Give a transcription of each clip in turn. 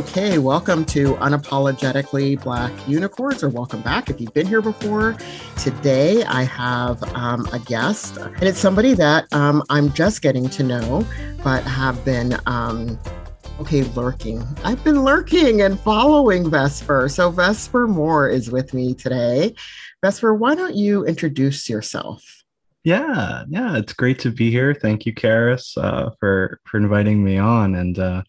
Okay, welcome to Unapologetically Black Unicorns, or welcome back if you've been here before. Today I have um, a guest, and it's somebody that um, I'm just getting to know, but have been. Um, okay, lurking. I've been lurking and following Vesper. So, Vesper Moore is with me today. Vesper, why don't you introduce yourself? Yeah, yeah, it's great to be here. Thank you, Karis, uh, for for inviting me on. And uh,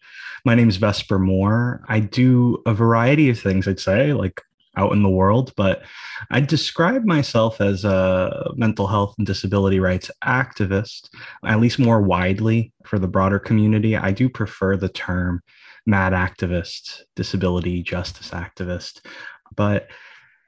my name is Vesper Moore. I do a variety of things. I'd say, like out in the world, but I describe myself as a mental health and disability rights activist, at least more widely for the broader community. I do prefer the term mad activist, disability justice activist, but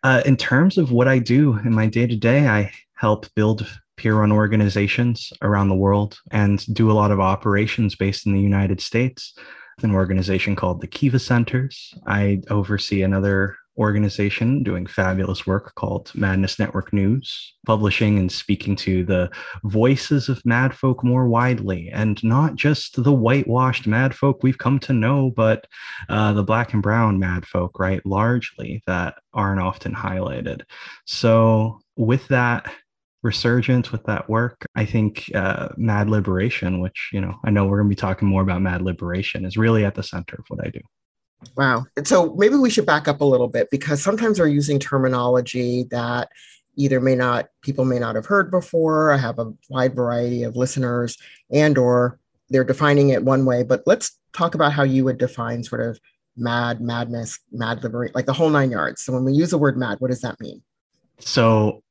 uh, in terms of what I do in my day to day, I help build peer run organizations around the world and do a lot of operations based in the United States. An organization called the Kiva Centers. I oversee another organization doing fabulous work called Madness Network News, publishing and speaking to the voices of mad folk more widely, and not just the whitewashed mad folk we've come to know, but uh, the black and brown mad folk, right? Largely that aren't often highlighted. So, with that, resurgence with that work. I think uh, Mad Liberation, which, you know, I know we're going to be talking more about Mad Liberation, is really at the center of what I do. Wow. So maybe we should back up a little bit because sometimes we're using terminology that either may not people may not have heard before. I have a wide variety of listeners and or they're defining it one way, but let's talk about how you would define sort of mad, madness, mad liberate, like the whole nine yards. So when we use the word mad, what does that mean? So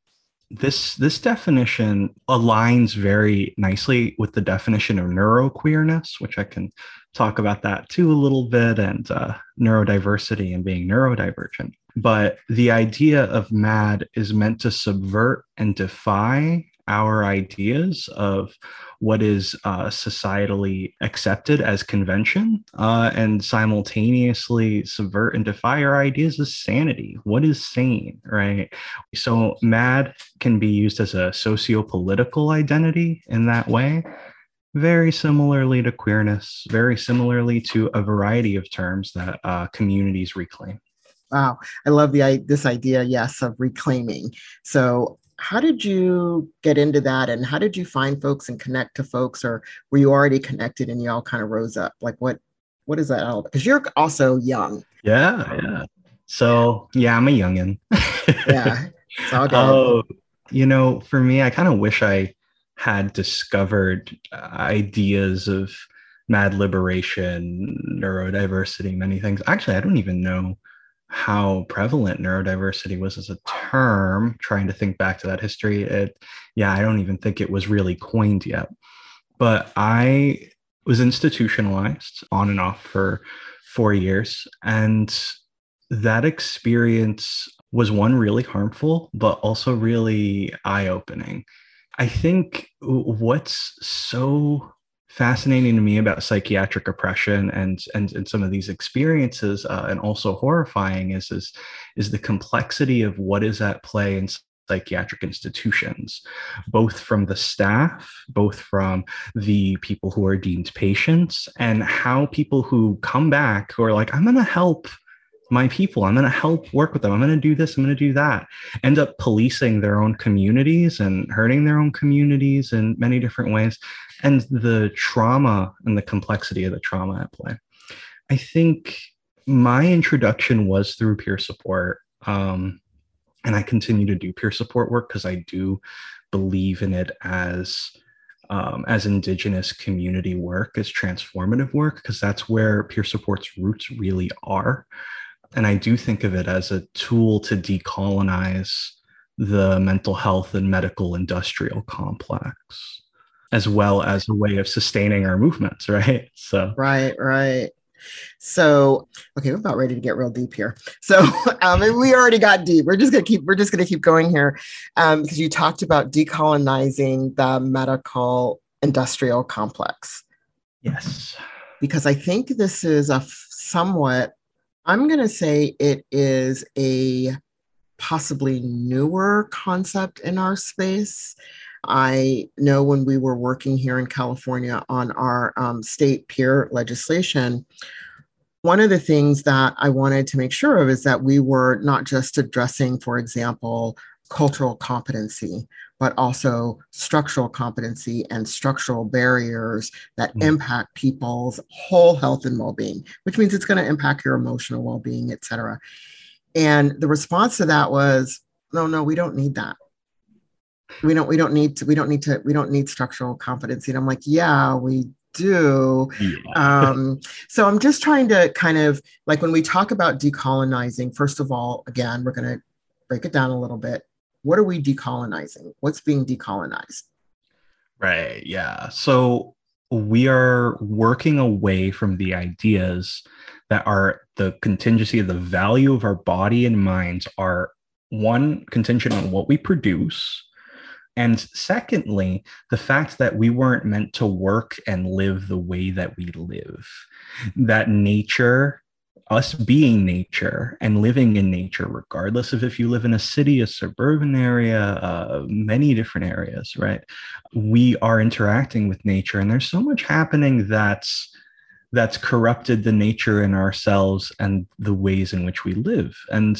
this this definition aligns very nicely with the definition of neuroqueerness, which I can talk about that too a little bit, and uh, neurodiversity and being neurodivergent. But the idea of MAD is meant to subvert and defy our ideas of what is uh, societally accepted as convention uh, and simultaneously subvert and defy our ideas of sanity. What is sane, right? So, MAD can be used as a socio political identity in that way. Very similarly to queerness, very similarly to a variety of terms that uh, communities reclaim. Wow, I love the this idea, yes, of reclaiming. So how did you get into that? And how did you find folks and connect to folks? Or were you already connected and you all kind of rose up? Like what what is that all because you're also young. Yeah yeah. So yeah i'm a youngin. Yeah oh you know for me i kind of wish i had discovered uh, ideas of mad liberation neurodiversity many things. Actually i don't even know how prevalent neurodiversity was as a term, trying to think back to that history, it, yeah, I don't even think it was really coined yet. But I was institutionalized on and off for four years. And that experience was one really harmful, but also really eye opening. I think what's so fascinating to me about psychiatric oppression and and, and some of these experiences uh, and also horrifying is, is is the complexity of what is at play in psychiatric institutions both from the staff both from the people who are deemed patients and how people who come back who are like i'm going to help my people. I'm going to help work with them. I'm going to do this. I'm going to do that. End up policing their own communities and hurting their own communities in many different ways. And the trauma and the complexity of the trauma at play. I think my introduction was through peer support. Um, and I continue to do peer support work because I do believe in it as um, as indigenous community work as transformative work because that's where peer support's roots really are and I do think of it as a tool to decolonize the mental health and medical industrial complex, as well as a way of sustaining our movements, right? So, right, right. So, okay, we're about ready to get real deep here. So, um, we already got deep. We're just gonna keep. We're just gonna keep going here, um, because you talked about decolonizing the medical industrial complex. Yes. Because I think this is a somewhat I'm going to say it is a possibly newer concept in our space. I know when we were working here in California on our um, state peer legislation, one of the things that I wanted to make sure of is that we were not just addressing, for example, cultural competency, but also structural competency and structural barriers that mm. impact people's whole health and well-being, which means it's going to impact your emotional well-being, et cetera. And the response to that was, no, no, we don't need that. We don't, we don't need to, we don't need to, we don't need structural competency. And I'm like, yeah, we do. Yeah. Um, so I'm just trying to kind of like when we talk about decolonizing, first of all, again, we're going to break it down a little bit. What are we decolonizing? What's being decolonized? Right. Yeah. So we are working away from the ideas that are the contingency of the value of our body and minds are one contingent on what we produce and secondly, the fact that we weren't meant to work and live the way that we live, that nature, us being nature and living in nature, regardless of if you live in a city, a suburban area, uh, many different areas, right? We are interacting with nature, and there's so much happening that's that's corrupted the nature in ourselves and the ways in which we live. And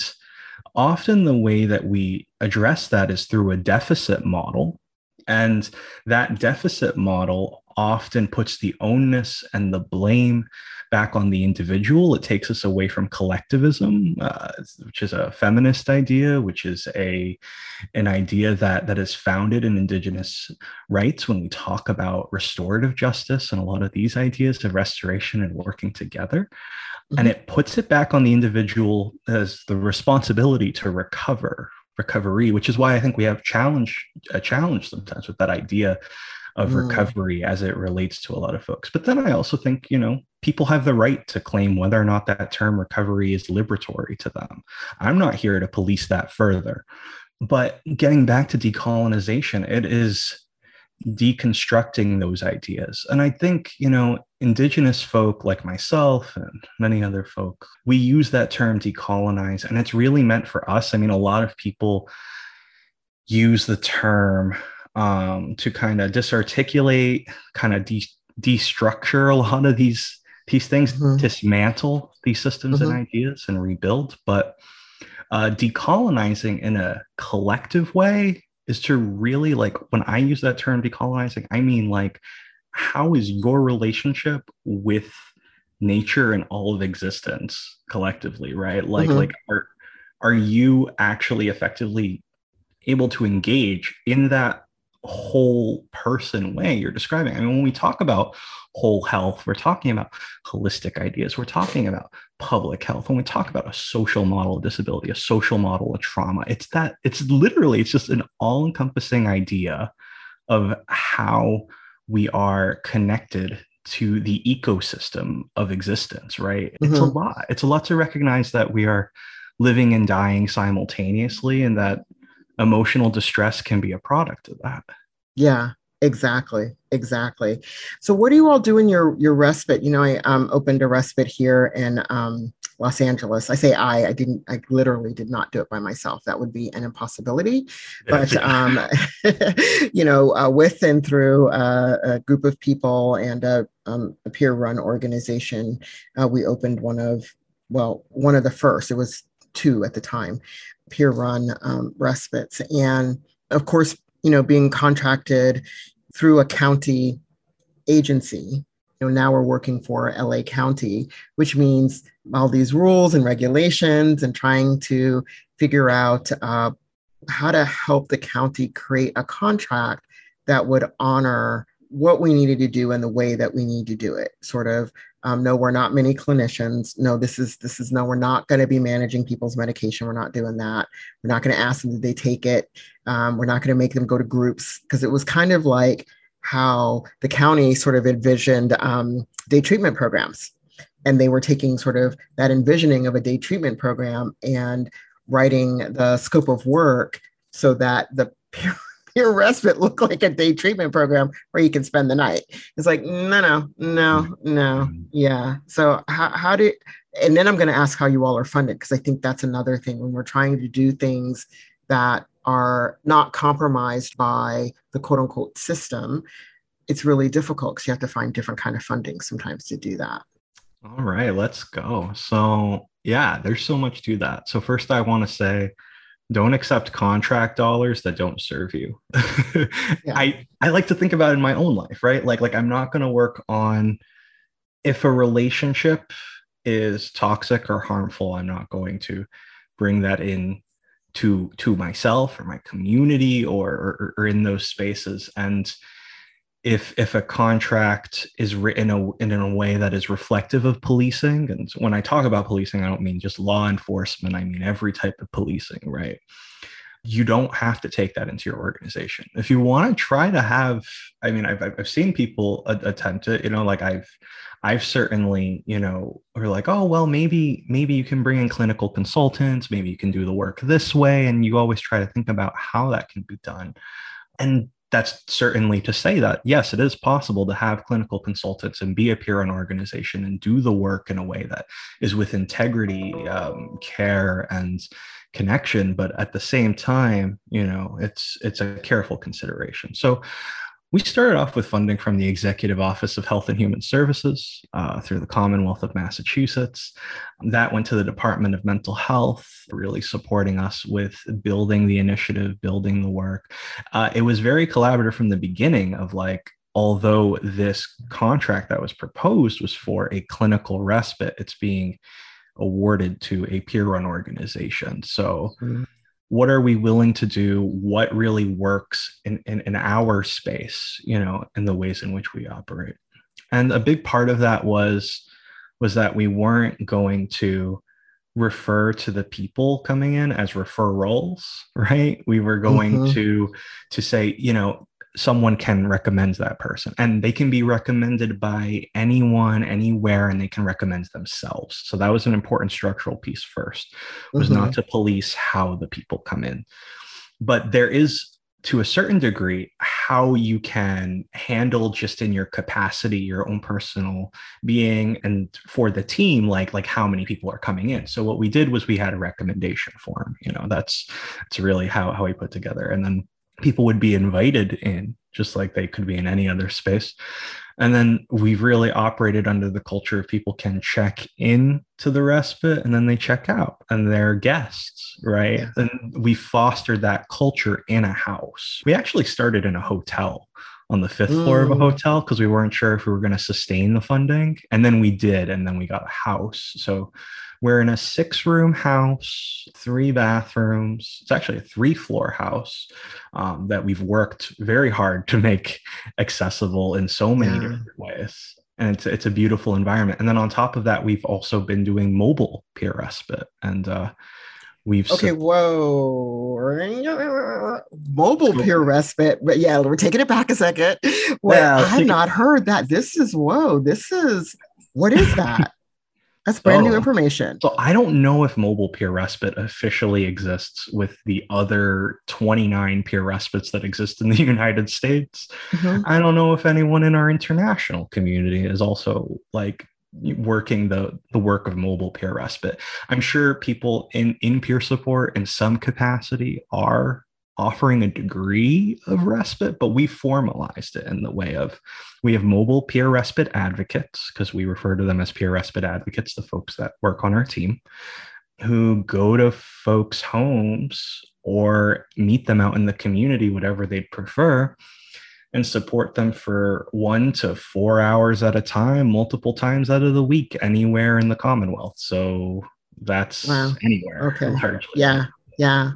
often the way that we address that is through a deficit model. And that deficit model often puts the onus and the blame back on the individual. It takes us away from collectivism, uh, which is a feminist idea, which is a an idea that that is founded in indigenous rights. When we talk about restorative justice and a lot of these ideas of restoration and working together, mm-hmm. and it puts it back on the individual as the responsibility to recover recovery which is why i think we have challenge a challenge sometimes with that idea of mm. recovery as it relates to a lot of folks but then i also think you know people have the right to claim whether or not that term recovery is liberatory to them i'm not here to police that further but getting back to decolonization it is deconstructing those ideas. And I think, you know, indigenous folk like myself and many other folk, we use that term decolonize, and it's really meant for us. I mean, a lot of people use the term um, to kind of disarticulate, kind of de- destructure a lot of these these things, mm-hmm. dismantle these systems mm-hmm. and ideas and rebuild. But uh, decolonizing in a collective way is to really like when I use that term decolonizing, I mean like how is your relationship with nature and all of existence collectively, right? Like mm-hmm. like are are you actually effectively able to engage in that whole person way you're describing? I mean, when we talk about whole health, we're talking about holistic ideas, we're talking about public health. When we talk about a social model of disability, a social model of trauma, it's that it's literally it's just an all-encompassing idea of how we are connected to the ecosystem of existence, right? Mm-hmm. It's a mm-hmm. lot. It's a lot to recognize that we are living and dying simultaneously and that emotional distress can be a product of that. Yeah, Exactly, exactly. So, what do you all do in your your respite? You know, I um, opened a respite here in um, Los Angeles. I say I, I didn't, I literally did not do it by myself. That would be an impossibility. But um, you know, uh, with and through uh, a group of people and a, um, a peer-run organization, uh, we opened one of well, one of the first. It was two at the time, peer-run um, respites, and of course you know, being contracted through a county agency. You know, now we're working for LA County, which means all these rules and regulations and trying to figure out uh, how to help the county create a contract that would honor what we needed to do and the way that we need to do it. Sort of um, no, we're not many clinicians. No, this is this is no, we're not going to be managing people's medication. We're not doing that. We're not going to ask them that they take it. Um, we're not going to make them go to groups because it was kind of like how the county sort of envisioned um, day treatment programs, and they were taking sort of that envisioning of a day treatment program and writing the scope of work so that the your respite look like a day treatment program where you can spend the night. It's like, no, no, no, no. Yeah. So how, how do, and then I'm going to ask how you all are funded, because I think that's another thing when we're trying to do things that are not compromised by the quote unquote system. It's really difficult because you have to find different kind of funding sometimes to do that. All right, let's go. So, yeah, there's so much to that. So, first, I want to say, don't accept contract dollars that don't serve you. yeah. I I like to think about in my own life, right? Like like I'm not going to work on if a relationship is toxic or harmful, I'm not going to bring that in to to myself or my community or or, or in those spaces and if if a contract is written in a, in a way that is reflective of policing and when i talk about policing i don't mean just law enforcement i mean every type of policing right? You don't have to take that into your organization. If you want to try to have i mean i've, I've seen people attempt it you know like i've i've certainly you know are like oh well maybe maybe you can bring in clinical consultants maybe you can do the work this way and you always try to think about how that can be done. And that's certainly to say that yes, it is possible to have clinical consultants and be a peer run organization and do the work in a way that is with integrity, um, care, and connection. But at the same time, you know, it's it's a careful consideration. So we started off with funding from the Executive Office of Health and Human Services uh, through the Commonwealth of Massachusetts. That went to the Department of Mental Health, really supporting us with building the initiative, building the work. Uh, it was very collaborative from the beginning of like, although this contract that was proposed was for a clinical respite, it's being awarded to a peer run organization. So, mm-hmm what are we willing to do? What really works in, in, in our space you know in the ways in which we operate? And a big part of that was was that we weren't going to refer to the people coming in as referrals right? We were going mm-hmm. to to say you know someone can recommend that person and they can be recommended by anyone anywhere and they can recommend themselves. So that was an important structural piece first was mm-hmm. not to police how the people come in. But there is to a certain degree how you can handle just in your capacity your own personal being and for the team like like how many people are coming in. So what we did was we had a recommendation form you know that's that's really how how we put together. And then people would be invited in just like they could be in any other space. And then we've really operated under the culture of people can check in to the respite and then they check out and they're guests right? Yeah. and we fostered that culture in a house. We actually started in a hotel on the fifth mm. floor of a mm. hotel because we weren't sure if we were going to sustain the funding and then we did and then we got a house so we're in a six room house, three bathrooms. It's actually a three floor house um, that we've worked very hard to make accessible in so many yeah. different ways. And it's, it's a beautiful environment. And then on top of that, we've also been doing mobile peer respite. And uh, we've. Okay, whoa. Mobile peer respite. But yeah, we're taking it back a second. Well, I have not heard that. This is, whoa, this is, what is that? That's brand oh, new information. So I don't know if mobile peer respite officially exists with the other 29 peer respites that exist in the United States. Mm-hmm. I don't know if anyone in our international community is also like working the the work of mobile peer respite. I'm sure people in in peer support in some capacity are offering a degree of respite, but we formalized it in the way of we have mobile peer respite advocates, because we refer to them as peer respite advocates, the folks that work on our team, who go to folks' homes or meet them out in the community, whatever they'd prefer, and support them for one to four hours at a time, multiple times out of the week, anywhere in the Commonwealth. So that's wow. anywhere. Okay. Largely. Yeah. Yeah,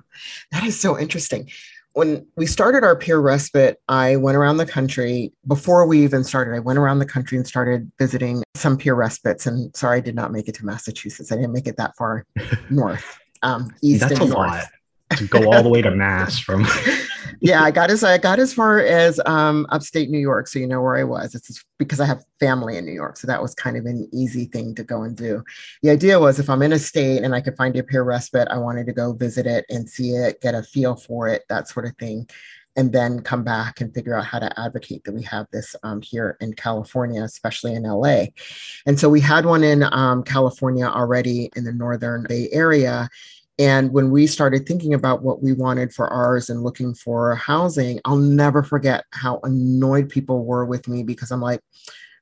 that is so interesting. When we started our peer respite, I went around the country. Before we even started, I went around the country and started visiting some peer respites. And sorry, I did not make it to Massachusetts. I didn't make it that far north, um, east That's and north. Lot to go all the way to Mass from. yeah, I got as I got as far as um, upstate New York, so you know where I was. It's because I have family in New York, so that was kind of an easy thing to go and do. The idea was if I'm in a state and I could find a peer respite, I wanted to go visit it and see it, get a feel for it, that sort of thing, and then come back and figure out how to advocate that we have this um, here in California, especially in LA. And so we had one in um, California already in the Northern Bay Area and when we started thinking about what we wanted for ours and looking for housing, I'll never forget how annoyed people were with me because I'm like,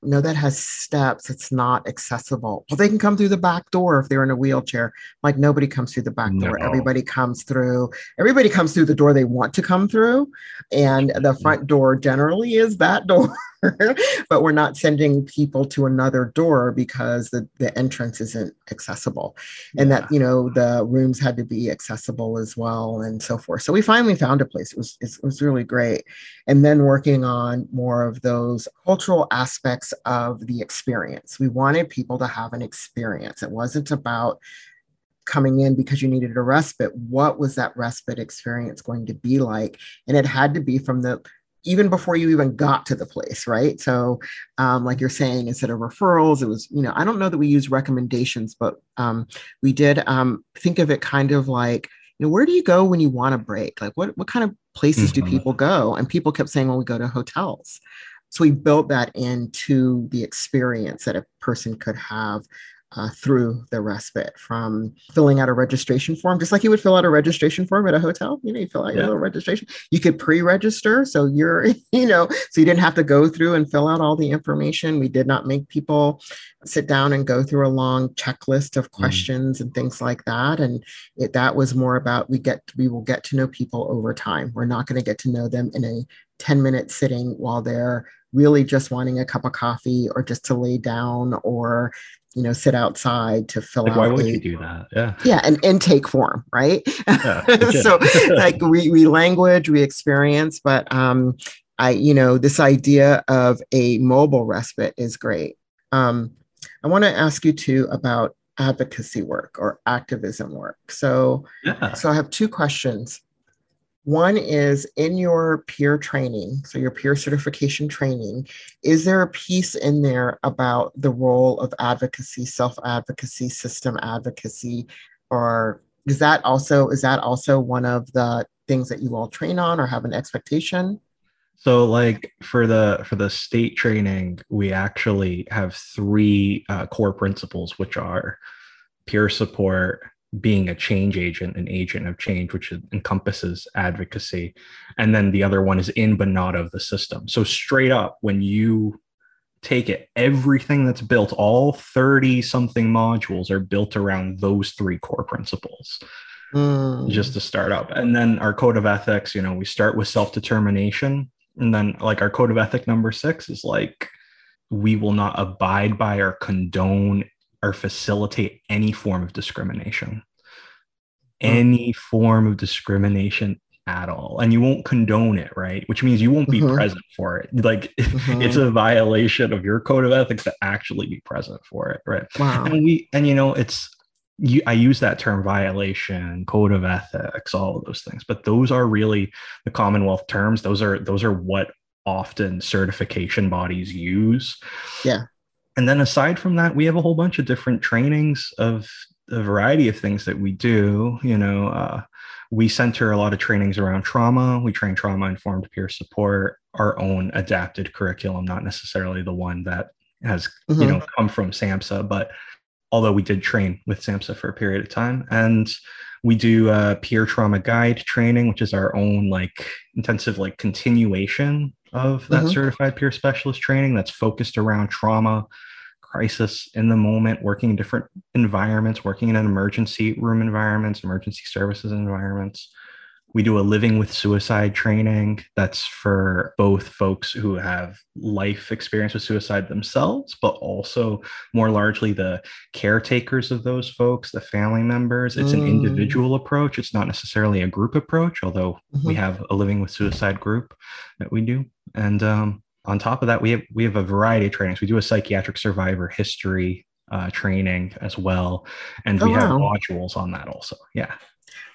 no, that has steps. It's not accessible. Well, they can come through the back door if they're in a wheelchair. Like nobody comes through the back door. No. Everybody comes through. Everybody comes through the door they want to come through. And the mm-hmm. front door generally is that door. but we're not sending people to another door because the, the entrance isn't accessible. And Yeah. that you know the rooms had to be accessible as well and so forth. So we finally found a place. It was it was really great. And then working on more of those cultural aspects of the experience. We wanted people to have an experience. It wasn't about coming in because you needed a respite. What was that respite experience going to be like? And it had to be from the even before you even got to the place, right? So, um, like you're saying, instead of referrals, it was, you know, I don't know that we use recommendations, but um, we did um, think of it kind of like, you know, where do you go when you want a break? Like, what what kind of places do Mhm. people go? And people kept saying, well, we go to hotels. So we built that into the experience that a person could have uh, through the respite from filling out a registration form, just like you would fill out a registration form at a hotel. You know, you fill out your Yeah. little registration. You could pre-register, so you're, you know, so you didn't have to go through and fill out all the information. We did not make people sit down and go through a long checklist of questions and things like that. And it, that was more about we get we will get to know people over time. We're not going to get to know them in a 10 minute sitting while they're really just wanting a cup of coffee or just to lay down or you know sit outside to fill Like, out why would a- you do that? Yeah. yeah an intake form right Yeah, so like we, we language we experience but um i you know this idea of a mobile respite is great um i want to ask you too about advocacy work or activism work so yeah. so I have two questions. One is in your peer training, so your peer certification training, is there a piece in there about the role of advocacy, self-advocacy, system advocacy, or is that also is that also one of the things that you all train on or have an expectation? So like for the for the state training, we actually have three uh, core principles, which are peer support, being a change agent, an agent of change, which encompasses advocacy, and then the other one is in but not of the system. So straight up, when you take it, everything that's built, all 30 something modules are built around those three core principles Mm, just to start up. And then our code of ethics, you know, we start with self determination. And then, like, our code of ethic number six is like, we will not abide by or condone or facilitate any form of discrimination. Any form of discrimination at all. And you won't condone it, right? Which means you won't be Mhm. present for it. Like, it's a violation of your code of ethics to actually be present for it, right? wow. and we and you know it's you i use that term violation code of ethics all of those things but those are really the commonwealth terms those are those are what often certification bodies use Yeah. And then aside from that we have a whole bunch of different trainings of a variety of things that we do you know uh, we center a lot of trainings around trauma we train trauma informed peer support our own adapted curriculum not necessarily the one that has you Mhm. know come from samhsa but although we did train with samhsa for a period of time and we do uh, peer trauma guide training which is our own like intensive like continuation of that Mhm. certified peer specialist training that's focused around trauma crisis in the moment working in different environments working in an emergency room environments emergency services environments we do a living with suicide training that's for both folks who have life experience with suicide themselves, but also more largely the caretakers of those folks, the family members. It's an Mm. individual approach. It's not necessarily a group approach, although we Mhm. have a living with suicide group that we do. And um, on top of that, we have we have a variety of trainings. We do a psychiatric survivor history uh, training as well, and Oh, we have wow. modules on that also. Yeah.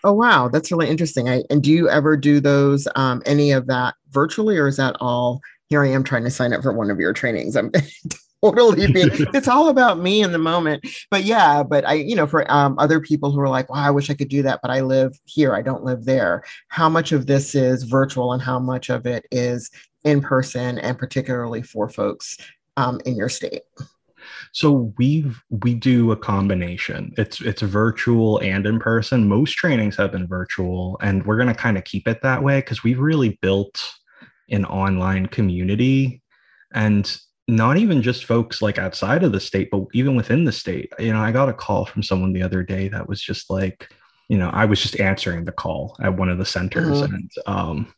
Oh wow, that's really interesting. I, and do you ever do those um, any of that virtually, or is that all? Here I am trying to sign up for one of your trainings. I'm totally being. it's all about me in the moment. But yeah, but I, you know, for um, other people who are like, "Wow, I wish I could do that," but I live here. I don't live there. How much of this is virtual, and how much of it is in person, and particularly for folks um, in your state? So we've we do a combination. It's it's virtual and in person. Most trainings have been virtual, and we're gonna kind of keep it that way because we've really built an online community. And not even just folks like outside of the state, but even within the state. You know, I got a call from someone the other day that was just like, you know, I was just answering the call at one of the centers mm-hmm. and um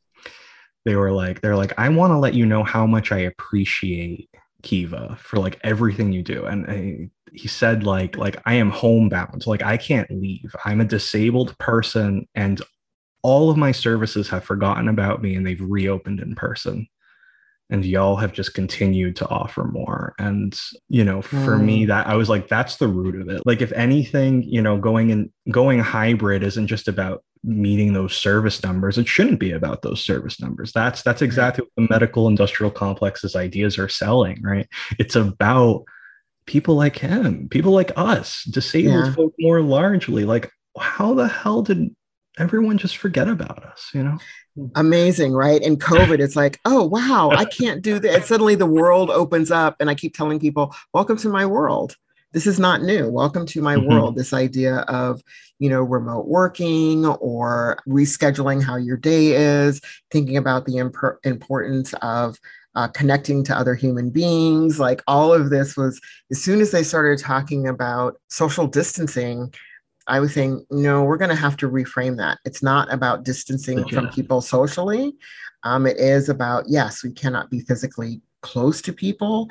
they were like, they're like, I want to let you know how much I appreciate Kiva for like everything you do. And I, he said like like I am homebound. Like I can't leave. I'm a disabled person and all of my services have forgotten about me and they've reopened in person and y'all have just continued to offer more. And you know for mm. me that i was like that's the root of it. Like if anything you know going and going hybrid isn't just about meeting those service numbers. It shouldn't be about those service numbers. That's that's exactly what the medical industrial complex's ideas are selling right? It's about people like him people like us disabled yeah. folk more largely. Like how the hell did everyone just forget about us you know amazing right? And covid it's like oh wow i can't do that suddenly the world opens up and i keep telling people welcome to my world. This is not new. Welcome to my mm-hmm. world. This idea of you know remote working or rescheduling how your day is thinking about the imp- importance of uh, connecting to other human beings. Like all of this was as soon as they started talking about social distancing I was saying, no, we're going to have to reframe that. It's not about distancing from people socially. Um, it is about, yes, we cannot be physically close to people,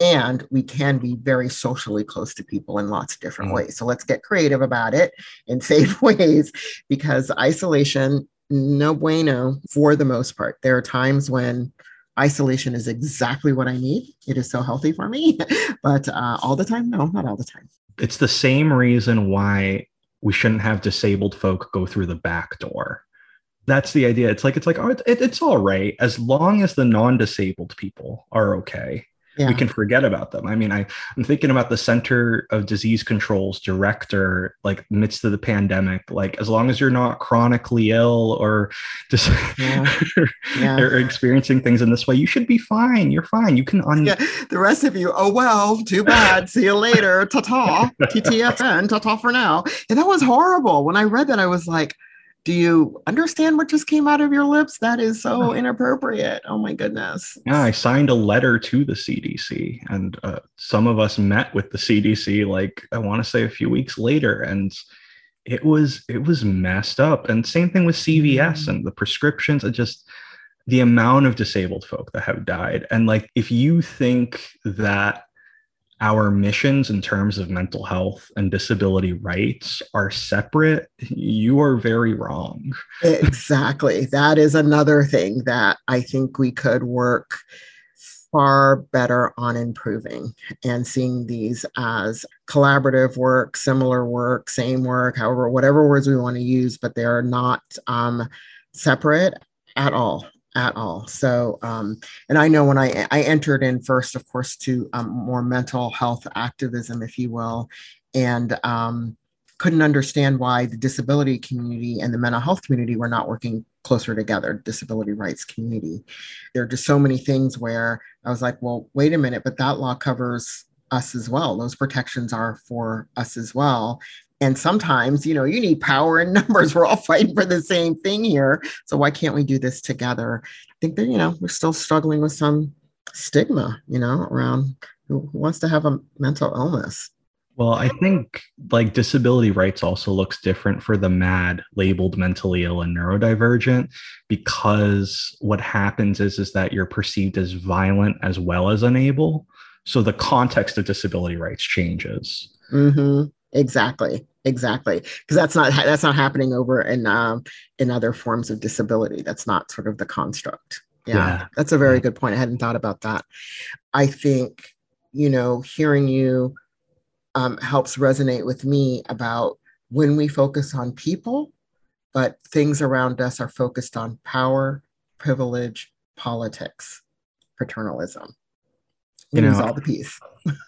and we can be very socially close to people in lots of different mm. ways. So let's get creative about it in safe ways because isolation, no bueno for the most part. There are times when isolation is exactly what I need. It is so healthy for me, but uh, all the time, no, not all the time it's the same reason why we shouldn't have disabled folk go through the back door. That's the idea. It's like it's like oh, it, it's all right as long as the non-disabled people are okay yeah. we can forget about them. I mean, I, I'm thinking about the Center of Disease Control's director, like midst of the pandemic, like as long as you're not chronically ill or just yeah. yeah. or experiencing things in this way, you should be fine. You're fine. You can un-. The rest of you, oh well, too bad. See you later. Ta-ta. TTFN. Ta-ta for now. And that was horrible. When I read that, I was like, do you understand what just came out of your lips? That is so inappropriate. Oh my goodness. Yeah, I signed a letter to the CDC, and uh, some of us met with the CDC, like I want to say a few weeks later, and it was it was messed up. And same thing with CVS mm-hmm. and the prescriptions. It just the amount of disabled folk that have died, and like if you think that our missions in terms of mental health and disability rights are separate, you are very wrong. exactly. That is another thing that I think we could work far better on improving and seeing these as collaborative work, similar work, same work, however, whatever words we want to use, but they are not um, separate at all at all. So, um, and I know when I I entered in first, of course, to um, more mental health activism, if you will, and um, couldn't understand why the disability community and the mental health community were not working closer together. Disability rights community. There are just so many things where I was like, well, wait a minute, but that law covers us as well. Those protections are for us as well. And sometimes, you know, you need power and numbers. We're all fighting for the same thing here. So why can't we do this together? I think that, you know, we're still struggling with some stigma, you know, around who, wants to have a mental illness. Well, I think like disability rights also looks different for the MAD labeled mentally ill and neurodivergent because what happens is is that you're perceived as violent as well as unable. So the context of disability rights changes. Mm-hmm. Exactly. Exactly. Because that's not that's not happening over in um, in other forms of disability. That's not sort of the construct. Yeah, yeah. That's a very yeah. good point. I hadn't thought about that. I think, you know, hearing you um, helps resonate with me about when we focus on people, but things around us are focused on power, privilege, politics, paternalism. You know, all the piece.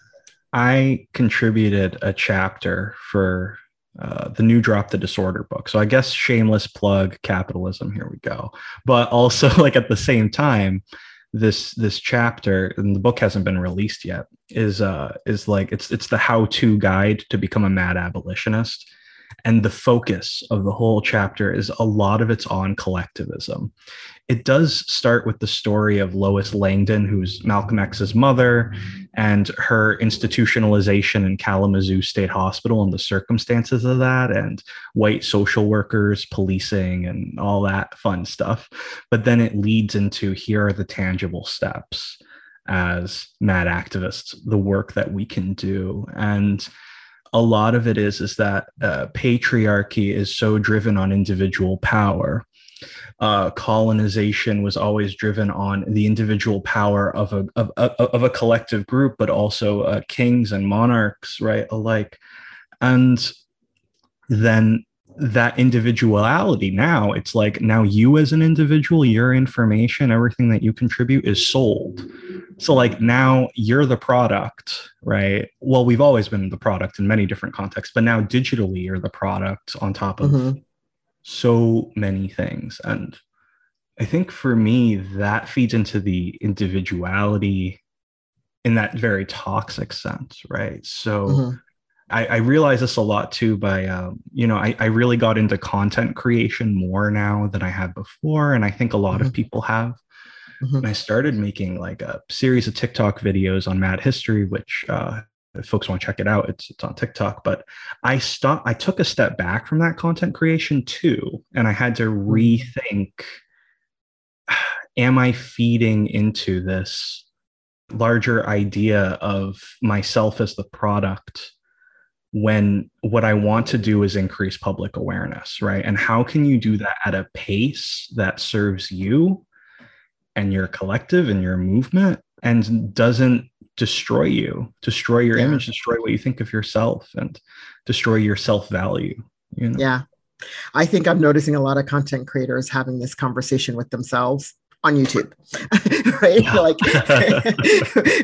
I contributed a chapter for uh, the new Drop the Disorder book. So I guess shameless plug capitalism. Here we go. But also, like at the same time, this this chapter and the book hasn't been released yet is uh is like it's it's the how to guide to become a mad abolitionist and the focus of the whole chapter is a lot of it's on collectivism it does start with the story of Louise Langdon, who's Malcolm X's mother, and her institutionalization in Kalamazoo State Hospital and the circumstances of that, and white social workers, policing, and all that fun stuff. But then it leads into here are the tangible steps as mad activists, the work that we can do. And a lot of it is is that uh, patriarchy is so driven on individual power. Uh, colonization was always driven on the individual power of a of, of, of a collective group, but also uh, kings and monarchs, right, alike, and then that individuality now it's like now you as an individual your information everything that you contribute is sold so like now you're the product right well we've always been the product in many different contexts but now digitally you're the product on top of mm-hmm so many things. And I think for me, that feeds into the individuality in that very toxic sense, right? So mm-hmm. I, I realize this a lot too by, um, you know, I, I really got into content creation more now than I had before. And I think a lot mm-hmm. of people have. Mm-hmm. And I started making like a series of TikTok videos on Mad History, which uh, if folks want to check it out, it's, it's on TikTok. But I stopped, I took a step back from that content creation too. And I had to mm-hmm. rethink am I feeding into this larger idea of myself as the product when what I want to do is increase public awareness, right? And how can you do that at a pace that serves you and your collective and your movement and doesn't destroy you, destroy your yeah. image, destroy what you think of yourself, and destroy your self value. You know? Yeah. I think I'm noticing a lot of content creators having this conversation with themselves on YouTube, right? like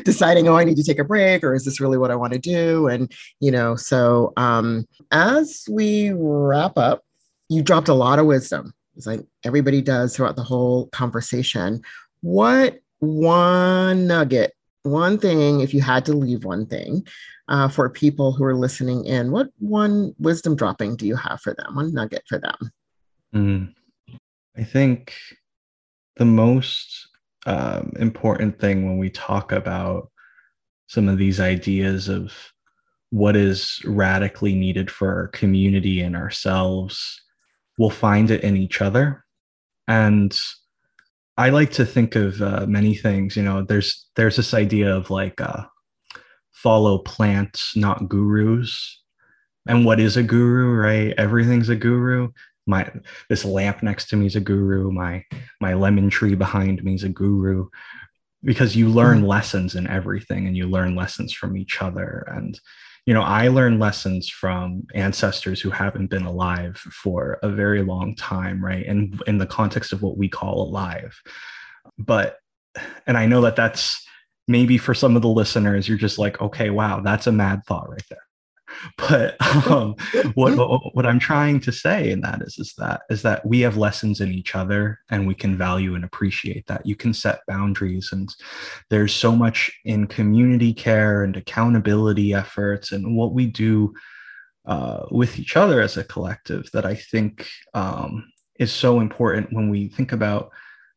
deciding, oh, I need to take a break, or is this really what I want to do? And, you know, so um, as we wrap up, you dropped a lot of wisdom. It's like everybody does throughout the whole conversation. What one nugget one thing, if you had to leave one thing uh, for people who are listening in, what one wisdom dropping do you have for them? One nugget for them? Mm. I think the most um, important thing when we talk about some of these ideas of what is radically needed for our community and ourselves, we'll find it in each other. And I like to think of uh, many things. You know, there's there's this idea of like uh, follow plants, not gurus. And what is a guru, right? Everything's a guru. My this lamp next to me is a guru. My my lemon tree behind me is a guru, because you learn mm-hmm. lessons in everything, and you learn lessons from each other. And you know, I learn lessons from ancestors who haven't been alive for a very long time, right? And in the context of what we call alive. But, and I know that that's maybe for some of the listeners, you're just like, okay, wow, that's a mad thought right there. but um, what, what, what I'm trying to say in that is is that is that we have lessons in each other and we can value and appreciate that. You can set boundaries and there's so much in community care and accountability efforts and what we do uh, with each other as a collective that I think um, is so important when we think about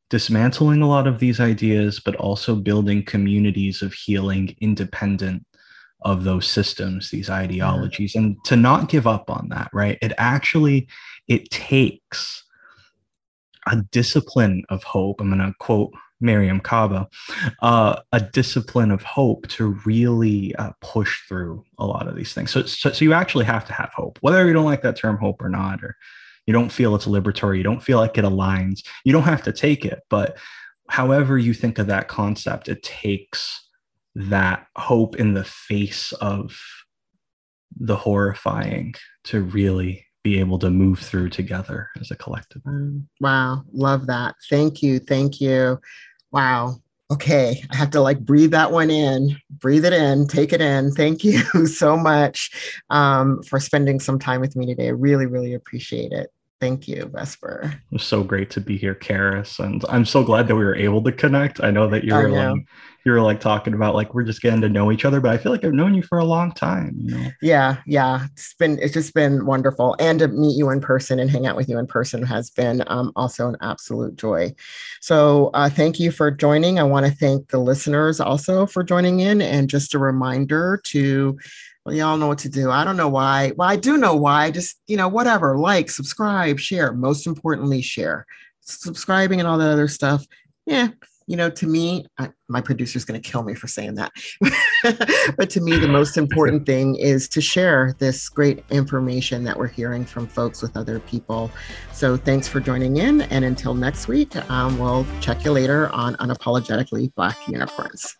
dismantling a lot of these ideas, but also building communities of healing independent of those systems these ideologies and to not give up on that right it actually it takes a discipline of hope i'm going to quote Mariame Kaba, uh, a discipline of hope to really uh, push through a lot of these things. So, so, so you actually have to have hope, whether you don't like that term hope or not, or you don't feel it's liberatory, you don't feel like it aligns. You don't have to take it, but however you think of that concept, it takes that hope in the face of the horrifying to really be able to move through together as a collective. Mm, wow, love that. Thank you. Thank you. Wow. Okay, I have to like breathe that one in, breathe it in, take it in. Thank you so much um, for spending some time with me today. I really, really appreciate it. Thank you, Vesper. It was so great to be here, Karis, and I'm so glad that we were able to connect. I know that you were like you were like talking about like we're just getting to know each other, but I feel like I've known you for a long time. You know? Yeah, yeah. It's been it's just been wonderful, and to meet you in person and hang out with you in person has been um, also an absolute joy. So uh, thank you for joining. I want to thank the listeners also for joining in, and just a reminder to well, y'all know what to do. I don't know why. Well, I do know why. Just, you know, whatever, like, subscribe, share. Most importantly, share. Subscribing and all that other stuff. Yeah, you know, to me, I, my producer's going to kill me for saying that. but to me, the most important thing is to share this great information that we're hearing from folks with other people. So thanks for joining in. And until next week, um, we'll check you later on Unapologetically Black Unicorns.